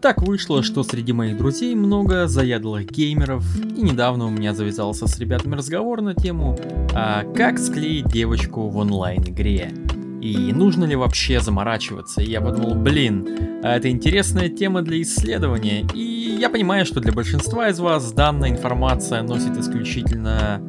Так вышло, что среди моих друзей много заядлых геймеров, и недавно у меня завязался с ребятами разговор на тему а как склеить девочку в онлайн-игре. И нужно ли вообще заморачиваться? И я подумал, блин, а это интересная тема для исследования, и я понимаю, что для большинства из вас данная информация носит исключительно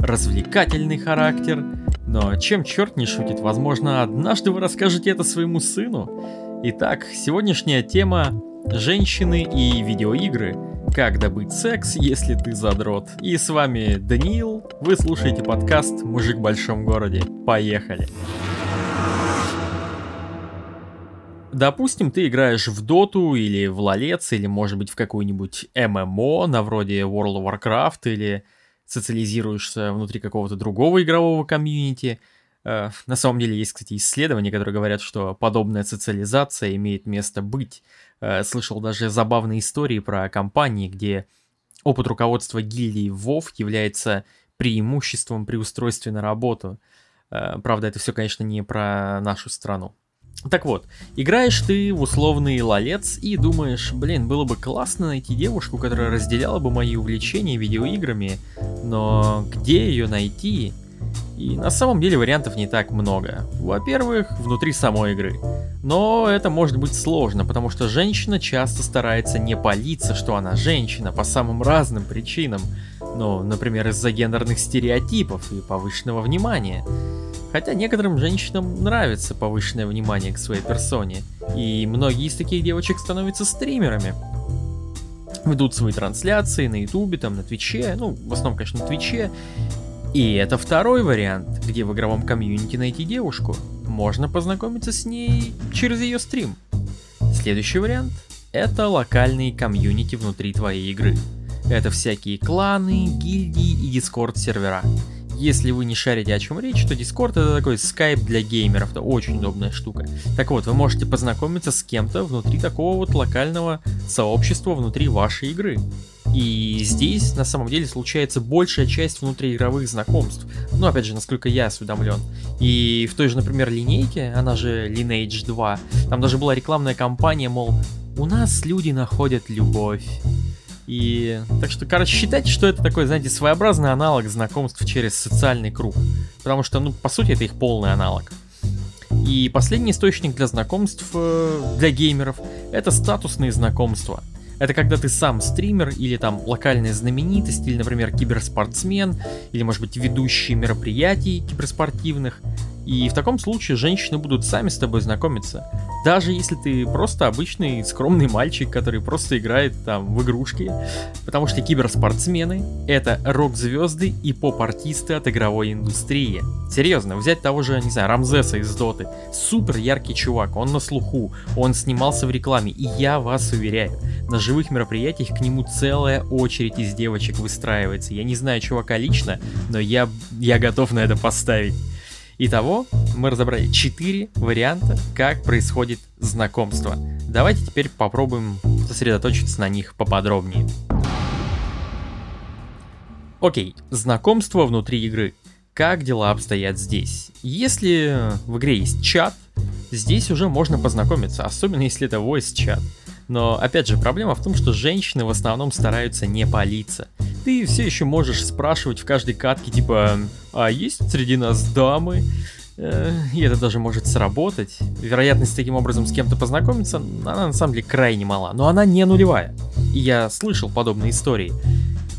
развлекательный характер, но чем черт не шутит, возможно, однажды вы расскажете это своему сыну. Итак, сегодняшняя тема женщины и видеоигры. Как добыть секс, если ты задрот. И с вами Даниил, вы слушаете подкаст «Мужик в большом городе». Поехали! Допустим, ты играешь в Доту или в Лолец, или может быть в какую-нибудь ММО на вроде World of Warcraft, или социализируешься внутри какого-то другого игрового комьюнити – на самом деле есть, кстати, исследования, которые говорят, что подобная социализация имеет место быть. Э, слышал даже забавные истории про компании, где опыт руководства гильдии WoW является преимуществом при устройстве на работу. Э, правда, это все, конечно, не про нашу страну. Так вот, играешь ты в условный лолец и думаешь, блин, было бы классно найти девушку, которая разделяла бы мои увлечения видеоиграми, но где ее найти? И на самом деле вариантов не так много. Во-первых, внутри самой игры. Но это может быть сложно, потому что женщина часто старается не палиться, что она женщина, по самым разным причинам. Ну, например, из-за гендерных стереотипов и повышенного внимания. Хотя некоторым женщинам нравится повышенное внимание к своей персоне. И многие из таких девочек становятся стримерами. Ведут свои трансляции на ютубе, там, на твиче, ну, в основном, конечно, на твиче, и это второй вариант, где в игровом комьюнити найти девушку. Можно познакомиться с ней через ее стрим. Следующий вариант — это локальные комьюнити внутри твоей игры. Это всякие кланы, гильдии и дискорд сервера. Если вы не шарите о чем речь, то Discord это такой скайп для геймеров, это очень удобная штука. Так вот, вы можете познакомиться с кем-то внутри такого вот локального сообщества внутри вашей игры. И здесь на самом деле случается большая часть внутриигровых знакомств. Ну, опять же, насколько я осведомлен. И в той же, например, линейке, она же Lineage 2, там даже была рекламная кампания, мол, у нас люди находят любовь. И так что, короче, считайте, что это такой, знаете, своеобразный аналог знакомств через социальный круг. Потому что, ну, по сути, это их полный аналог. И последний источник для знакомств э, для геймеров это статусные знакомства. Это когда ты сам стример или там локальная знаменитость, или, например, киберспортсмен, или, может быть, ведущий мероприятий киберспортивных. И в таком случае женщины будут сами с тобой знакомиться. Даже если ты просто обычный скромный мальчик, который просто играет там в игрушки. Потому что киберспортсмены — это рок-звезды и поп-артисты от игровой индустрии. Серьезно, взять того же, не знаю, Рамзеса из Доты. Супер яркий чувак, он на слуху, он снимался в рекламе. И я вас уверяю, на живых мероприятиях к нему целая очередь из девочек выстраивается. Я не знаю чувака лично, но я, я готов на это поставить. Итого, мы разобрали 4 варианта, как происходит знакомство. Давайте теперь попробуем сосредоточиться на них поподробнее. Окей, знакомство внутри игры. Как дела обстоят здесь? Если в игре есть чат, здесь уже можно познакомиться, особенно если это voice чат. Но опять же, проблема в том, что женщины в основном стараются не палиться ты все еще можешь спрашивать в каждой катке, типа, а есть среди нас дамы? Э, и это даже может сработать. Вероятность таким образом с кем-то познакомиться, она на самом деле крайне мала. Но она не нулевая. И я слышал подобные истории.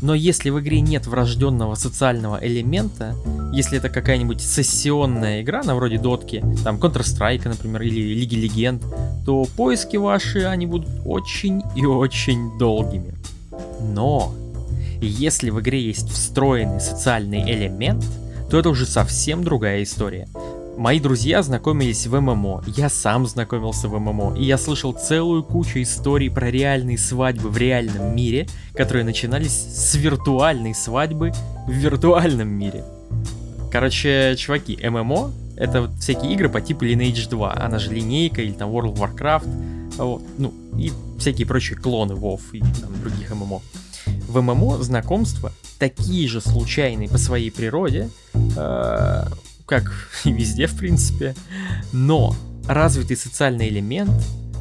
Но если в игре нет врожденного социального элемента, если это какая-нибудь сессионная игра, на вроде дотки, там Counter-Strike, например, или Лиги Легенд, то поиски ваши, они будут очень и очень долгими. Но если в игре есть встроенный социальный элемент, то это уже совсем другая история. Мои друзья знакомились в ММО, я сам знакомился в ММО, и я слышал целую кучу историй про реальные свадьбы в реальном мире, которые начинались с виртуальной свадьбы в виртуальном мире. Короче, чуваки, ММО — это всякие игры по типу Lineage 2, она же линейка или там World of Warcraft, вот, ну, и всякие прочие клоны WoW и там других ММО. В ММО знакомства такие же случайные по своей природе, э, как и везде, в принципе, но развитый социальный элемент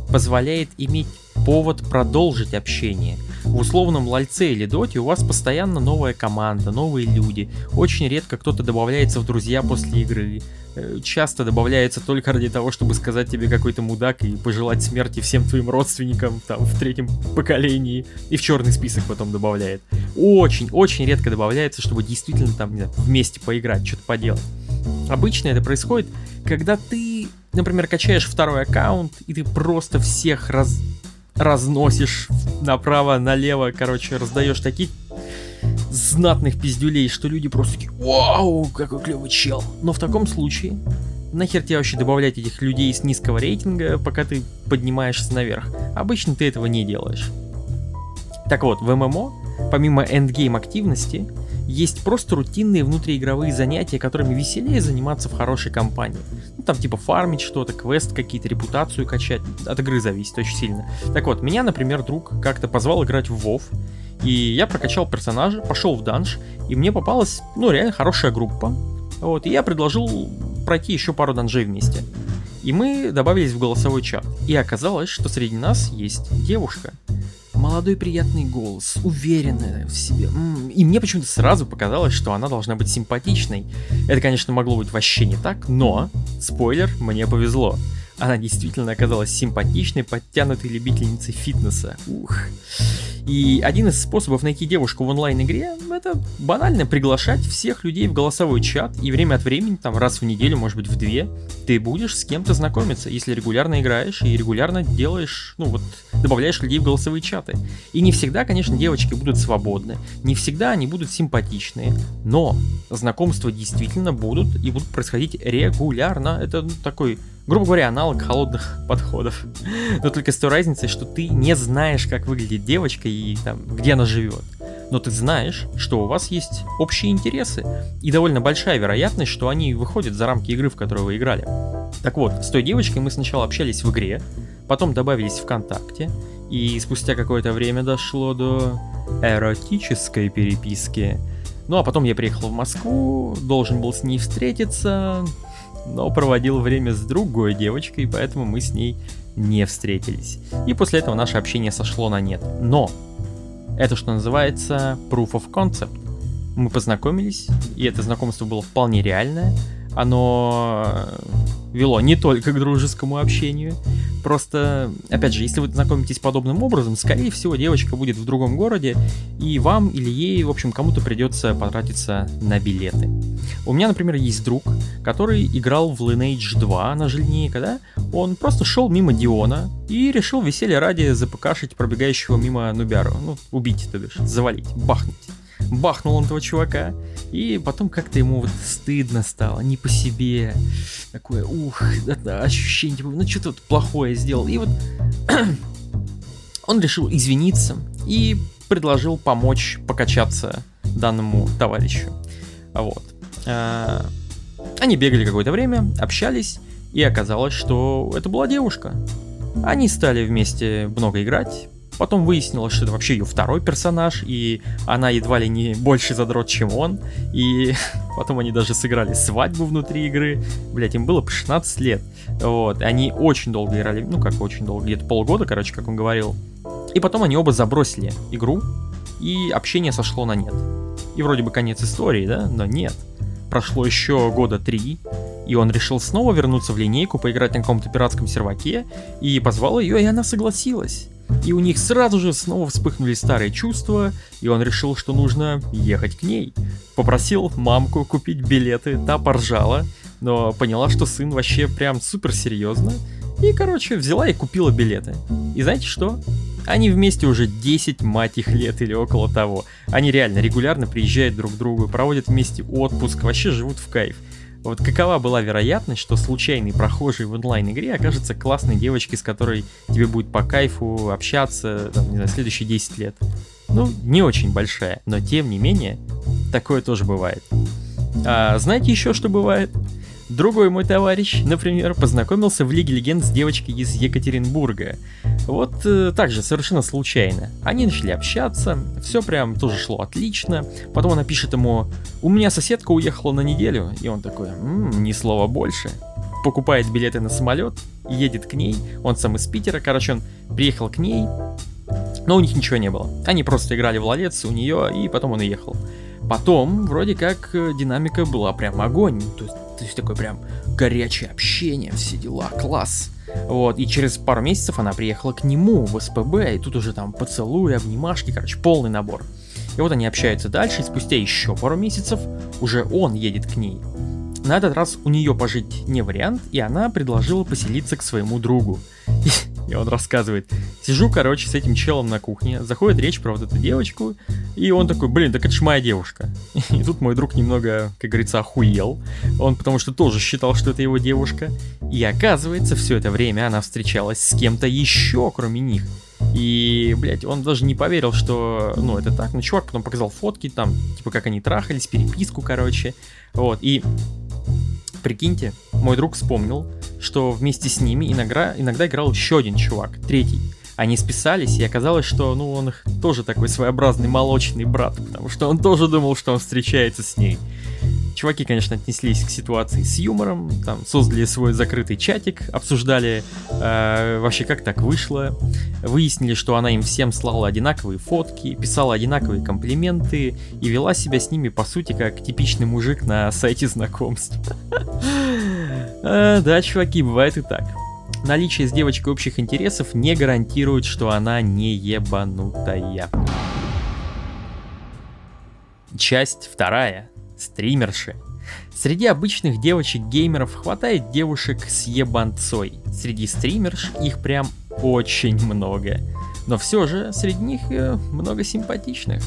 позволяет иметь повод продолжить общение. В условном лальце или доте у вас постоянно новая команда, новые люди. Очень редко кто-то добавляется в друзья после игры. Э, часто добавляется только ради того, чтобы сказать тебе какой-то мудак и пожелать смерти всем твоим родственникам там в третьем поколении. И в черный список потом добавляет. Очень-очень редко добавляется, чтобы действительно там знаю, вместе поиграть, что-то поделать. Обычно это происходит, когда ты, например, качаешь второй аккаунт, и ты просто всех раз разносишь направо-налево, короче, раздаешь таких знатных пиздюлей, что люди просто такие, вау, какой клевый чел. Но в таком случае, нахер тебе вообще добавлять этих людей с низкого рейтинга, пока ты поднимаешься наверх? Обычно ты этого не делаешь. Так вот, в MMO, помимо endgame активности, есть просто рутинные внутриигровые занятия, которыми веселее заниматься в хорошей компании. Ну, там типа фармить что-то, квест какие-то, репутацию качать. От игры зависит очень сильно. Так вот, меня, например, друг как-то позвал играть в WoW. И я прокачал персонажа, пошел в данж, и мне попалась, ну, реально хорошая группа. Вот, и я предложил пройти еще пару данжей вместе. И мы добавились в голосовой чат. И оказалось, что среди нас есть девушка молодой приятный голос, уверенная в себе. И мне почему-то сразу показалось, что она должна быть симпатичной. Это, конечно, могло быть вообще не так, но, спойлер, мне повезло. Она действительно оказалась симпатичной, подтянутой любительницей фитнеса. Ух. И один из способов найти девушку в онлайн-игре — это банально приглашать всех людей в голосовой чат, и время от времени, там раз в неделю, может быть в две, ты будешь с кем-то знакомиться, если регулярно играешь и регулярно делаешь, ну вот, добавляешь людей в голосовые чаты. И не всегда, конечно, девочки будут свободны, не всегда они будут симпатичные, но знакомства действительно будут и будут происходить регулярно. Это ну, такой грубо говоря, аналог холодных подходов. Но только с той разницей, что ты не знаешь, как выглядит девочка и там, где она живет. Но ты знаешь, что у вас есть общие интересы. И довольно большая вероятность, что они выходят за рамки игры, в которую вы играли. Так вот, с той девочкой мы сначала общались в игре, потом добавились ВКонтакте, и спустя какое-то время дошло до эротической переписки. Ну а потом я приехал в Москву, должен был с ней встретиться, но проводил время с другой девочкой, поэтому мы с ней не встретились. И после этого наше общение сошло на нет. Но это, что называется, proof of concept. Мы познакомились, и это знакомство было вполне реальное. Оно вело не только к дружескому общению. Просто, опять же, если вы знакомитесь подобным образом, скорее всего, девочка будет в другом городе, и вам или ей, в общем, кому-то придется потратиться на билеты. У меня, например, есть друг, который играл в Lineage 2 на жильника, да? Он просто шел мимо Диона и решил веселье ради запыкашить пробегающего мимо Нубяру. Ну, убить, то бишь, завалить, бахнуть бахнул он этого чувака, и потом как-то ему вот стыдно стало, не по себе, такое, ух, ощущение, типа, ну что тут плохое сделал, и вот он решил извиниться и предложил помочь покачаться данному товарищу, вот. А, они бегали какое-то время, общались, и оказалось, что это была девушка. Они стали вместе много играть, Потом выяснилось, что это вообще ее второй персонаж, и она едва ли не больше задрот, чем он. И потом они даже сыграли свадьбу внутри игры. Блять, им было по 16 лет. Вот, они очень долго играли, ну как очень долго, где-то полгода, короче, как он говорил. И потом они оба забросили игру, и общение сошло на нет. И вроде бы конец истории, да? Но нет. Прошло еще года три, и он решил снова вернуться в линейку, поиграть на каком-то пиратском серваке, и позвал ее, и она согласилась. И у них сразу же снова вспыхнули старые чувства, и он решил, что нужно ехать к ней. Попросил мамку купить билеты, та поржала, но поняла, что сын вообще прям супер серьезно. И, короче, взяла и купила билеты. И знаете что? Они вместе уже 10, мать их, лет или около того. Они реально регулярно приезжают друг к другу, проводят вместе отпуск, вообще живут в кайф. Вот какова была вероятность, что случайный прохожий в онлайн-игре окажется классной девочкой, с которой тебе будет по кайфу общаться, там, не знаю, следующие 10 лет? Ну, не очень большая, но тем не менее, такое тоже бывает. А знаете еще, что бывает? Другой мой товарищ, например, познакомился в Лиге Легенд с девочкой из Екатеринбурга. Вот э, так же, совершенно случайно. Они начали общаться, все прям тоже шло отлично. Потом она пишет ему, у меня соседка уехала на неделю. И он такой, м-м, ни слова больше. покупает билеты на самолет, едет к ней, он сам из Питера, короче, он приехал к ней, но у них ничего не было. Они просто играли в лолец у нее, и потом он уехал. Потом, вроде как, э, динамика была прям огонь. То есть, то есть такое прям горячее общение, все дела, класс. Вот, и через пару месяцев она приехала к нему в СПБ, и тут уже там поцелуи, обнимашки, короче, полный набор. И вот они общаются дальше, и спустя еще пару месяцев уже он едет к ней. На этот раз у нее пожить не вариант, и она предложила поселиться к своему другу. он рассказывает. Сижу, короче, с этим челом на кухне, заходит речь про вот эту девочку, и он такой, блин, так это ж моя девушка. И тут мой друг немного, как говорится, охуел. Он потому что тоже считал, что это его девушка. И оказывается, все это время она встречалась с кем-то еще, кроме них. И, блядь, он даже не поверил, что, ну, это так. Ну, чувак потом показал фотки, там, типа, как они трахались, переписку, короче. Вот, и прикиньте, мой друг вспомнил, что вместе с ними иногда, иногда играл еще один чувак, третий. Они списались, и оказалось, что ну, он их тоже такой своеобразный молочный брат, потому что он тоже думал, что он встречается с ней. Чуваки, конечно, отнеслись к ситуации с юмором, там создали свой закрытый чатик, обсуждали э, вообще как так вышло, выяснили, что она им всем слала одинаковые фотки, писала одинаковые комплименты и вела себя с ними по сути как типичный мужик на сайте знакомств. Э, да, чуваки, бывает и так. Наличие с девочкой общих интересов не гарантирует, что она не ебанутая. Часть вторая стримерши. Среди обычных девочек-геймеров хватает девушек с ебанцой. Среди стримерш их прям очень много. Но все же среди них э, много симпатичных.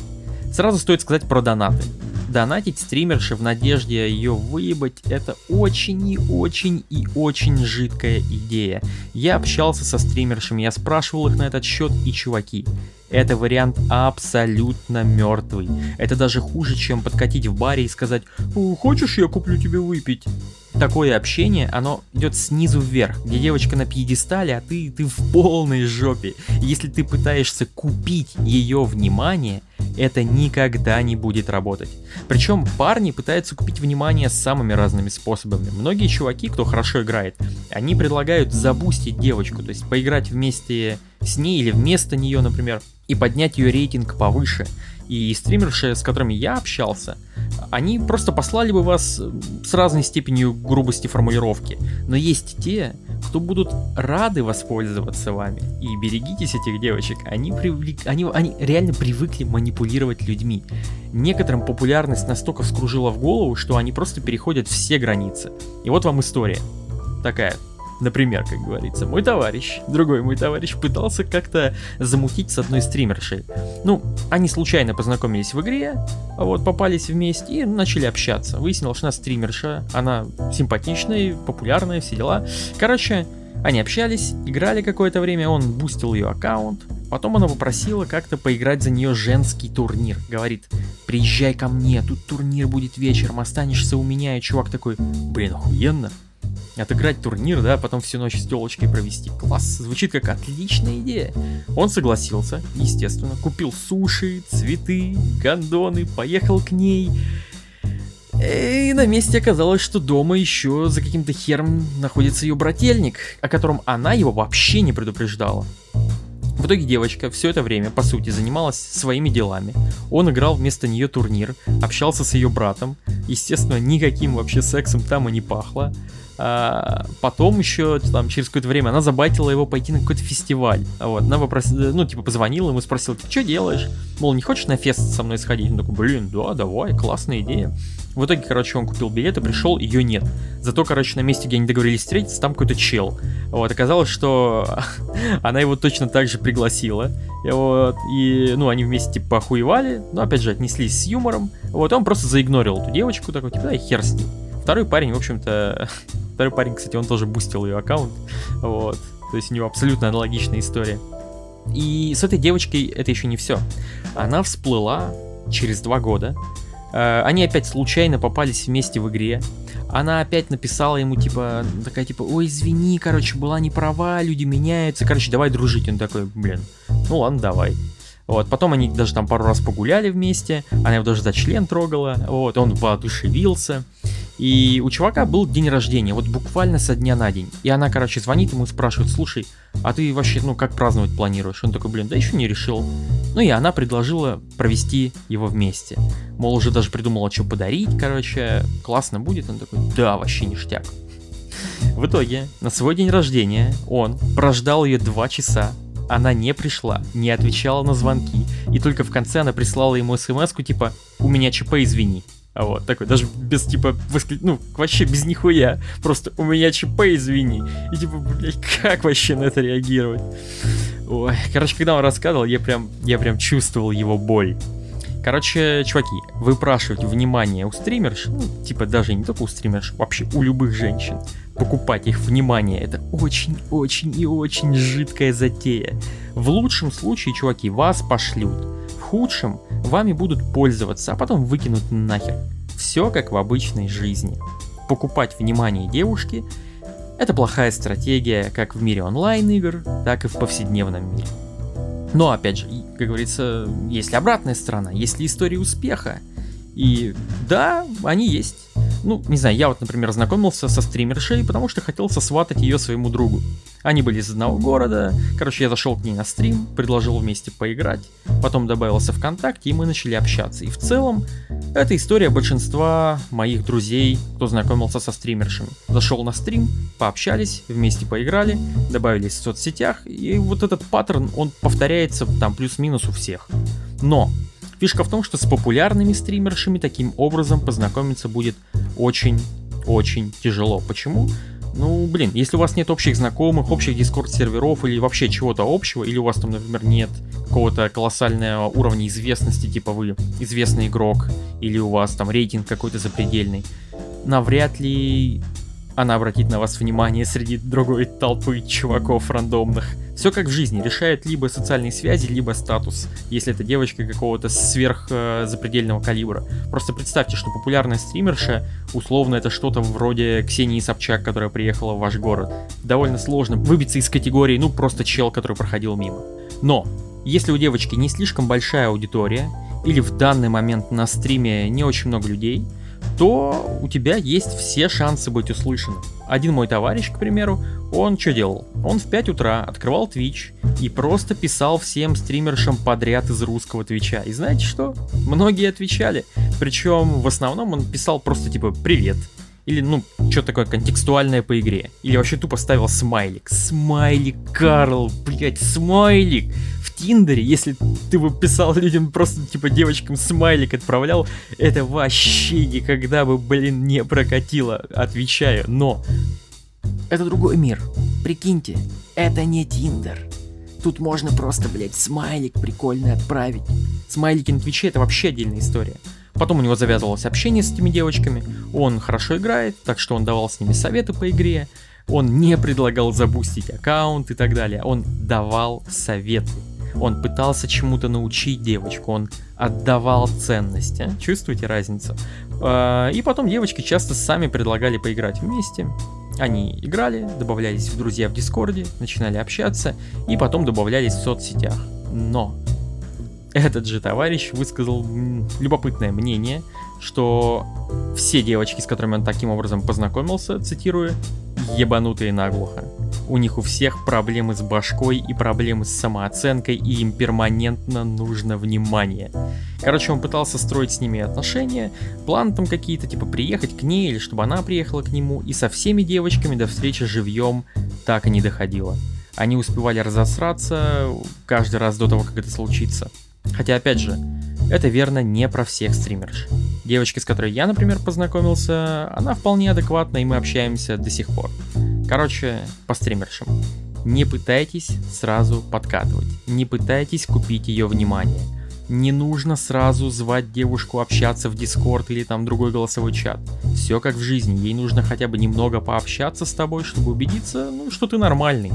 Сразу стоит сказать про донаты. Донатить стримерши в надежде ее выебать это очень и очень и очень жидкая идея. Я общался со стримершами, я спрашивал их на этот счет и чуваки. Это вариант абсолютно мертвый. Это даже хуже, чем подкатить в баре и сказать «Хочешь, я куплю тебе выпить?» Такое общение, оно идет снизу вверх, где девочка на пьедестале, а ты, ты в полной жопе. Если ты пытаешься купить ее внимание, это никогда не будет работать. Причем парни пытаются купить внимание самыми разными способами. Многие чуваки, кто хорошо играет, они предлагают забустить девочку, то есть поиграть вместе с ней или вместо нее, например, и поднять ее рейтинг повыше. И стримерши, с которыми я общался, они просто послали бы вас с разной степенью грубости формулировки. Но есть те, кто будут рады воспользоваться вами. И берегитесь этих девочек. Они, привлек... они, они реально привыкли манипулировать людьми. Некоторым популярность настолько вскружила в голову, что они просто переходят все границы. И вот вам история. Такая. Например, как говорится, мой товарищ, другой мой товарищ пытался как-то замутить с одной стримершей. Ну, они случайно познакомились в игре, а вот попались вместе и начали общаться. Выяснилось, что она стримерша, она симпатичная, популярная, все дела. Короче, они общались, играли какое-то время, он бустил ее аккаунт, Потом она попросила как-то поиграть за нее женский турнир. Говорит, приезжай ко мне, тут турнир будет вечером, останешься у меня. И чувак такой, блин, охуенно отыграть турнир, да, потом всю ночь с телочкой провести. Класс, звучит как отличная идея. Он согласился, естественно, купил суши, цветы, гондоны, поехал к ней. И на месте оказалось, что дома еще за каким-то хером находится ее брательник, о котором она его вообще не предупреждала. В итоге девочка все это время, по сути, занималась своими делами. Он играл вместо нее турнир, общался с ее братом. Естественно, никаким вообще сексом там и не пахло. А, потом еще, там, через какое-то время она забайтила его пойти на какой-то фестиваль. Вот, она попросила, ну, типа, позвонила ему, спросила, ты что делаешь? Мол, не хочешь на фест со мной сходить? Он такой, блин, да, давай, классная идея. В итоге, короче, он купил билет и пришел, ее нет. Зато, короче, на месте, где они договорились встретиться, там какой-то чел. Вот, оказалось, что она его точно так же пригласила. И вот, и, ну, они вместе, типа, охуевали, но, опять же, отнеслись с юмором. Вот, он просто заигнорил эту девочку, такой, типа, да, хер с ним. Второй парень, в общем-то, второй парень, кстати, он тоже бустил ее аккаунт, вот, то есть у него абсолютно аналогичная история. И с этой девочкой это еще не все. Она всплыла через два года. Э, они опять случайно попались вместе в игре. Она опять написала ему, типа, такая, типа, ой, извини, короче, была не права, люди меняются, короче, давай дружить. Он такой, блин, ну ладно, давай. Вот, потом они даже там пару раз погуляли вместе, она его даже за член трогала, вот, он воодушевился. И у чувака был день рождения, вот буквально со дня на день. И она, короче, звонит ему и спрашивает, слушай, а ты вообще, ну, как праздновать планируешь? Он такой, блин, да еще не решил. Ну и она предложила провести его вместе. Мол, уже даже придумала, что подарить, короче, классно будет. Он такой, да, вообще ништяк. В итоге, на свой день рождения он прождал ее два часа, она не пришла, не отвечала на звонки, и только в конце она прислала ему смс типа «У меня ЧП, извини». А вот, такой, даже без, типа, воскл... ну, вообще без нихуя. Просто у меня ЧП, извини. И, типа, блядь, как вообще на это реагировать? Ой, короче, когда он рассказывал, я прям, я прям чувствовал его боль. Короче, чуваки, выпрашивать внимание у стримерш, ну, типа даже не только у стримерш, вообще у любых женщин, покупать их внимание, это очень-очень и очень жидкая затея. В лучшем случае, чуваки, вас пошлют. В худшем вами будут пользоваться, а потом выкинут нахер. Все как в обычной жизни. Покупать внимание девушки – это плохая стратегия как в мире онлайн-игр, так и в повседневном мире. Но опять же, как говорится, есть ли обратная сторона, есть ли истории успеха. И да, они есть. Ну, не знаю, я вот, например, знакомился со стримершей, потому что хотел сосватать ее своему другу. Они были из одного города, короче, я зашел к ней на стрим, предложил вместе поиграть, потом добавился ВКонтакте, и мы начали общаться. И в целом, это история большинства моих друзей, кто знакомился со стримершами. Зашел на стрим, пообщались, вместе поиграли, добавились в соцсетях, и вот этот паттерн, он повторяется там плюс-минус у всех. Но Фишка в том, что с популярными стримершами таким образом познакомиться будет очень-очень тяжело. Почему? Ну, блин, если у вас нет общих знакомых, общих дискорд-серверов или вообще чего-то общего, или у вас там, например, нет какого-то колоссального уровня известности, типа вы известный игрок, или у вас там рейтинг какой-то запредельный, навряд ли она обратит на вас внимание среди другой толпы чуваков рандомных. Все как в жизни, решает либо социальные связи, либо статус, если это девочка какого-то сверх э, калибра. Просто представьте, что популярная стримерша, условно это что-то вроде Ксении Собчак, которая приехала в ваш город. Довольно сложно выбиться из категории, ну просто чел, который проходил мимо. Но, если у девочки не слишком большая аудитория, или в данный момент на стриме не очень много людей, то у тебя есть все шансы быть услышанным. Один мой товарищ, к примеру, он что делал? Он в 5 утра открывал Twitch и просто писал всем стримершам подряд из русского Твича. И знаете что? Многие отвечали. Причем в основном он писал просто типа «Привет», или, ну, что такое контекстуальное по игре. Или вообще тупо ставил смайлик. Смайлик, Карл, блять, смайлик. В Тиндере, если ты бы писал людям просто, типа, девочкам смайлик отправлял, это вообще никогда бы, блин, не прокатило, отвечаю. Но это другой мир. Прикиньте, это не Тиндер. Тут можно просто, блядь, смайлик прикольный отправить. Смайлики на Твиче это вообще отдельная история. Потом у него завязывалось общение с этими девочками. Он хорошо играет, так что он давал с ними советы по игре. Он не предлагал забустить аккаунт и так далее. Он давал советы. Он пытался чему-то научить девочку, он отдавал ценности. Чувствуете разницу? А, и потом девочки часто сами предлагали поиграть вместе. Они играли, добавлялись в друзья в Дискорде, начинали общаться и потом добавлялись в соцсетях. Но этот же товарищ высказал любопытное мнение, что все девочки, с которыми он таким образом познакомился, цитирую, ебанутые наглухо. У них у всех проблемы с башкой и проблемы с самооценкой, и им перманентно нужно внимание. Короче, он пытался строить с ними отношения, план там какие-то, типа приехать к ней, или чтобы она приехала к нему, и со всеми девочками до встречи живьем так и не доходило. Они успевали разосраться каждый раз до того, как это случится. Хотя, опять же, это верно не про всех стримерш. Девочка, с которой я, например, познакомился, она вполне адекватна, и мы общаемся до сих пор. Короче, по стримершам. Не пытайтесь сразу подкатывать. Не пытайтесь купить ее внимание. Не нужно сразу звать девушку общаться в Дискорд или там другой голосовой чат. Все как в жизни, ей нужно хотя бы немного пообщаться с тобой, чтобы убедиться, ну, что ты нормальный.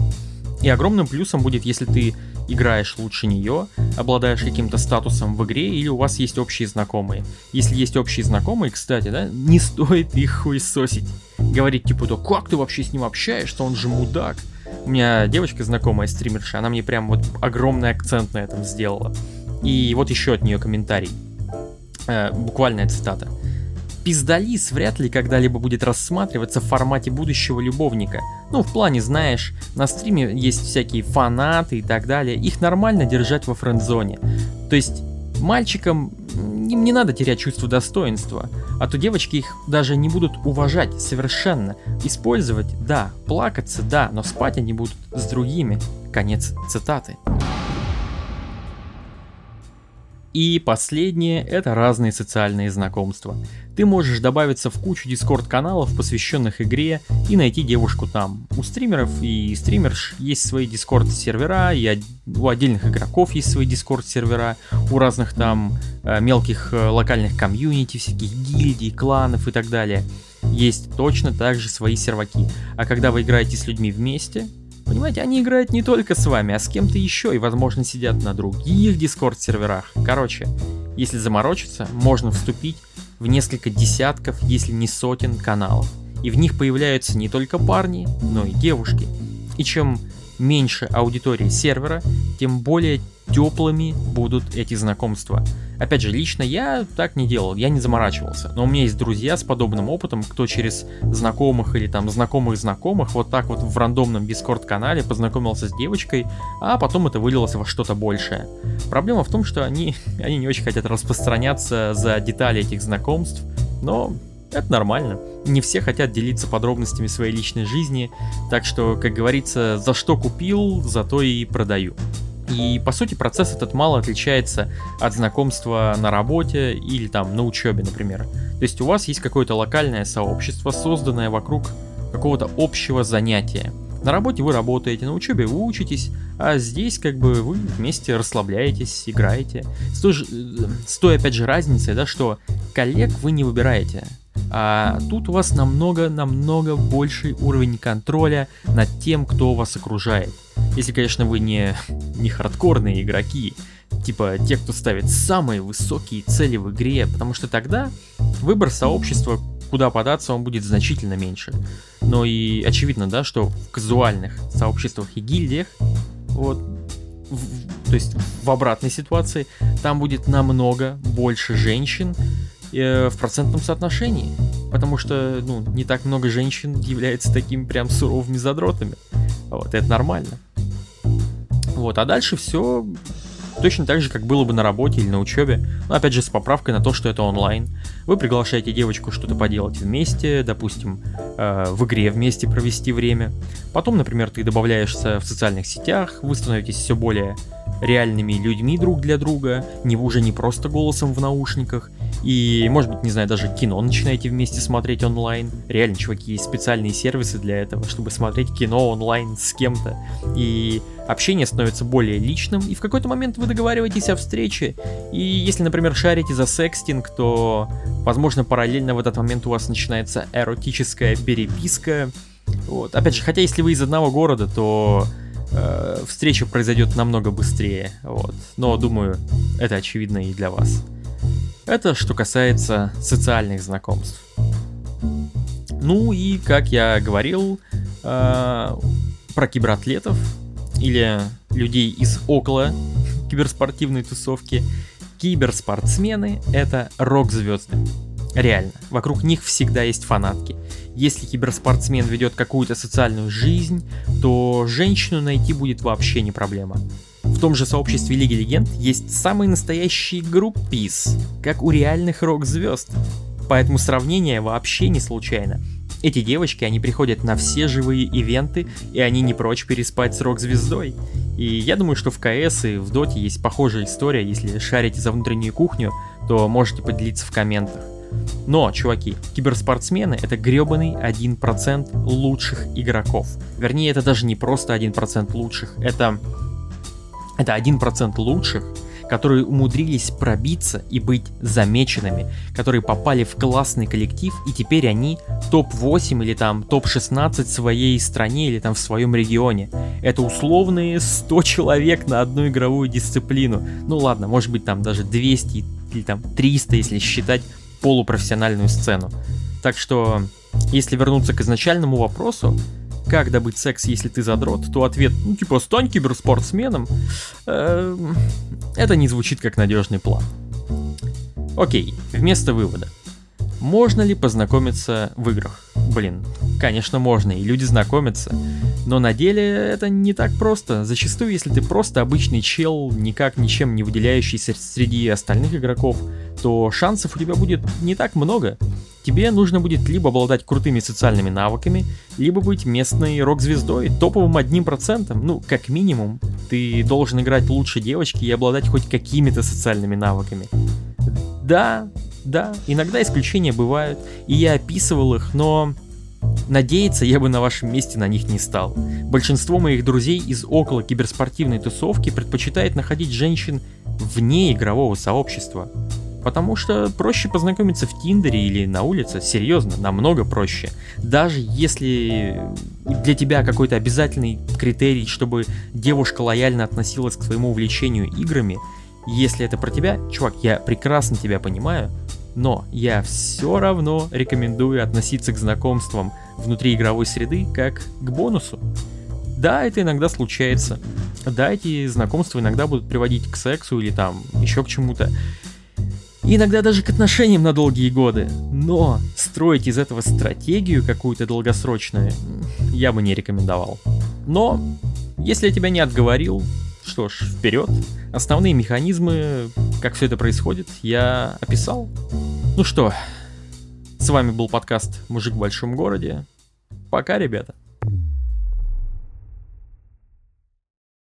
И огромным плюсом будет, если ты играешь лучше нее, обладаешь каким-то статусом в игре или у вас есть общие знакомые. Если есть общие знакомые, кстати, да, не стоит их хуесосить. Говорить типа, да как ты вообще с ним общаешься, он же мудак. У меня девочка знакомая стримерша, она мне прям вот огромный акцент на этом сделала. И вот еще от нее комментарий. Э, буквальная цитата. Пиздалис вряд ли когда-либо будет рассматриваться в формате будущего любовника. Ну, в плане, знаешь, на стриме есть всякие фанаты и так далее, их нормально держать во френд-зоне. То есть мальчикам им не надо терять чувство достоинства, а то девочки их даже не будут уважать совершенно. Использовать, да, плакаться, да, но спать они будут с другими. Конец цитаты. И последнее – это разные социальные знакомства. Ты можешь добавиться в кучу Discord-каналов, посвященных игре, и найти девушку там. У стримеров и стримерш есть свои Discord-сервера, и у отдельных игроков есть свои Discord-сервера, у разных там э, мелких э, локальных комьюнити, всяких гильдий, кланов и так далее. Есть точно так же свои серваки. А когда вы играете с людьми вместе, Понимаете, они играют не только с вами, а с кем-то еще и, возможно, сидят на других дискорд-серверах. Короче, если заморочиться, можно вступить в несколько десятков, если не сотен каналов. И в них появляются не только парни, но и девушки. И чем меньше аудитории сервера, тем более теплыми будут эти знакомства. Опять же, лично я так не делал, я не заморачивался. Но у меня есть друзья с подобным опытом, кто через знакомых или там знакомых знакомых вот так вот в рандомном дискорд-канале познакомился с девочкой, а потом это вылилось во что-то большее. Проблема в том, что они, они не очень хотят распространяться за детали этих знакомств, но это нормально. Не все хотят делиться подробностями своей личной жизни, так что, как говорится, за что купил, за то и продаю. И по сути процесс этот мало отличается от знакомства на работе или там на учебе, например. То есть у вас есть какое-то локальное сообщество, созданное вокруг какого-то общего занятия. На работе вы работаете, на учебе вы учитесь, а здесь как бы вы вместе расслабляетесь, играете. С той, же, э, с той опять же разницей, да, что коллег вы не выбираете. А тут у вас намного-намного больший уровень контроля над тем, кто вас окружает. Если, конечно, вы не, не хардкорные игроки, типа те, кто ставит самые высокие цели в игре, потому что тогда выбор сообщества, куда податься, он будет значительно меньше. Но и очевидно, да, что в казуальных сообществах и гильдиях, вот, в, то есть в обратной ситуации, там будет намного больше женщин, Э, в процентном соотношении. Потому что, ну, не так много женщин является такими прям суровыми задротами. Вот, это нормально. Вот, а дальше все точно так же, как было бы на работе или на учебе, но опять же с поправкой на то, что это онлайн. Вы приглашаете девочку что-то поделать вместе, допустим, э, в игре вместе провести время. Потом, например, ты добавляешься в социальных сетях, вы становитесь все более реальными людьми друг для друга, не уже не просто голосом в наушниках, и, может быть, не знаю, даже кино начинаете вместе смотреть онлайн. Реально, чуваки, есть специальные сервисы для этого, чтобы смотреть кино онлайн с кем-то. И общение становится более личным, и в какой-то момент вы договариваетесь о встрече. И если, например, шарите за секстинг, то, возможно, параллельно в этот момент у вас начинается эротическая переписка. Вот. Опять же, хотя если вы из одного города, то э, встреча произойдет намного быстрее. Вот. Но думаю, это очевидно и для вас. Это что касается социальных знакомств. Ну и, как я говорил, э, про кибератлетов или людей из около киберспортивной тусовки, киберспортсмены — это рок-звезды. Реально, вокруг них всегда есть фанатки. Если киберспортсмен ведет какую-то социальную жизнь, то женщину найти будет вообще не проблема. В том же сообществе Лиги Легенд есть самые настоящие группис, как у реальных рок-звезд. Поэтому сравнение вообще не случайно. Эти девочки, они приходят на все живые ивенты, и они не прочь переспать с рок-звездой. И я думаю, что в КС и в Доте есть похожая история, если шарите за внутреннюю кухню, то можете поделиться в комментах. Но, чуваки, киберспортсмены это гребаный 1% лучших игроков. Вернее, это даже не просто 1% лучших, это это 1% лучших, которые умудрились пробиться и быть замеченными, которые попали в классный коллектив и теперь они топ-8 или там топ-16 в своей стране или там в своем регионе. Это условные 100 человек на одну игровую дисциплину. Ну ладно, может быть там даже 200 или там 300, если считать полупрофессиональную сцену. Так что, если вернуться к изначальному вопросу, как добыть секс, если ты задрот, то ответ, ну типа, стань киберспортсменом, э, это не звучит как надежный план. Окей, вместо вывода. Можно ли познакомиться в играх? Блин, конечно можно, и люди знакомятся. Но на деле это не так просто. Зачастую, если ты просто обычный чел, никак ничем не выделяющийся среди остальных игроков, то шансов у тебя будет не так много. Тебе нужно будет либо обладать крутыми социальными навыками, либо быть местной рок-звездой, топовым одним процентом. Ну, как минимум, ты должен играть лучше девочки и обладать хоть какими-то социальными навыками. Да, да, иногда исключения бывают, и я описывал их, но Надеяться я бы на вашем месте на них не стал. Большинство моих друзей из около киберспортивной тусовки предпочитает находить женщин вне игрового сообщества. Потому что проще познакомиться в Тиндере или на улице, серьезно, намного проще. Даже если для тебя какой-то обязательный критерий, чтобы девушка лояльно относилась к своему увлечению играми, если это про тебя, чувак, я прекрасно тебя понимаю, но я все равно рекомендую относиться к знакомствам внутри игровой среды как к бонусу. Да, это иногда случается. Да, эти знакомства иногда будут приводить к сексу или там еще к чему-то иногда даже к отношениям на долгие годы. Но строить из этого стратегию какую-то долгосрочную я бы не рекомендовал. Но, если я тебя не отговорил, что ж, вперед. Основные механизмы, как все это происходит, я описал. Ну что, с вами был подкаст «Мужик в большом городе». Пока, ребята.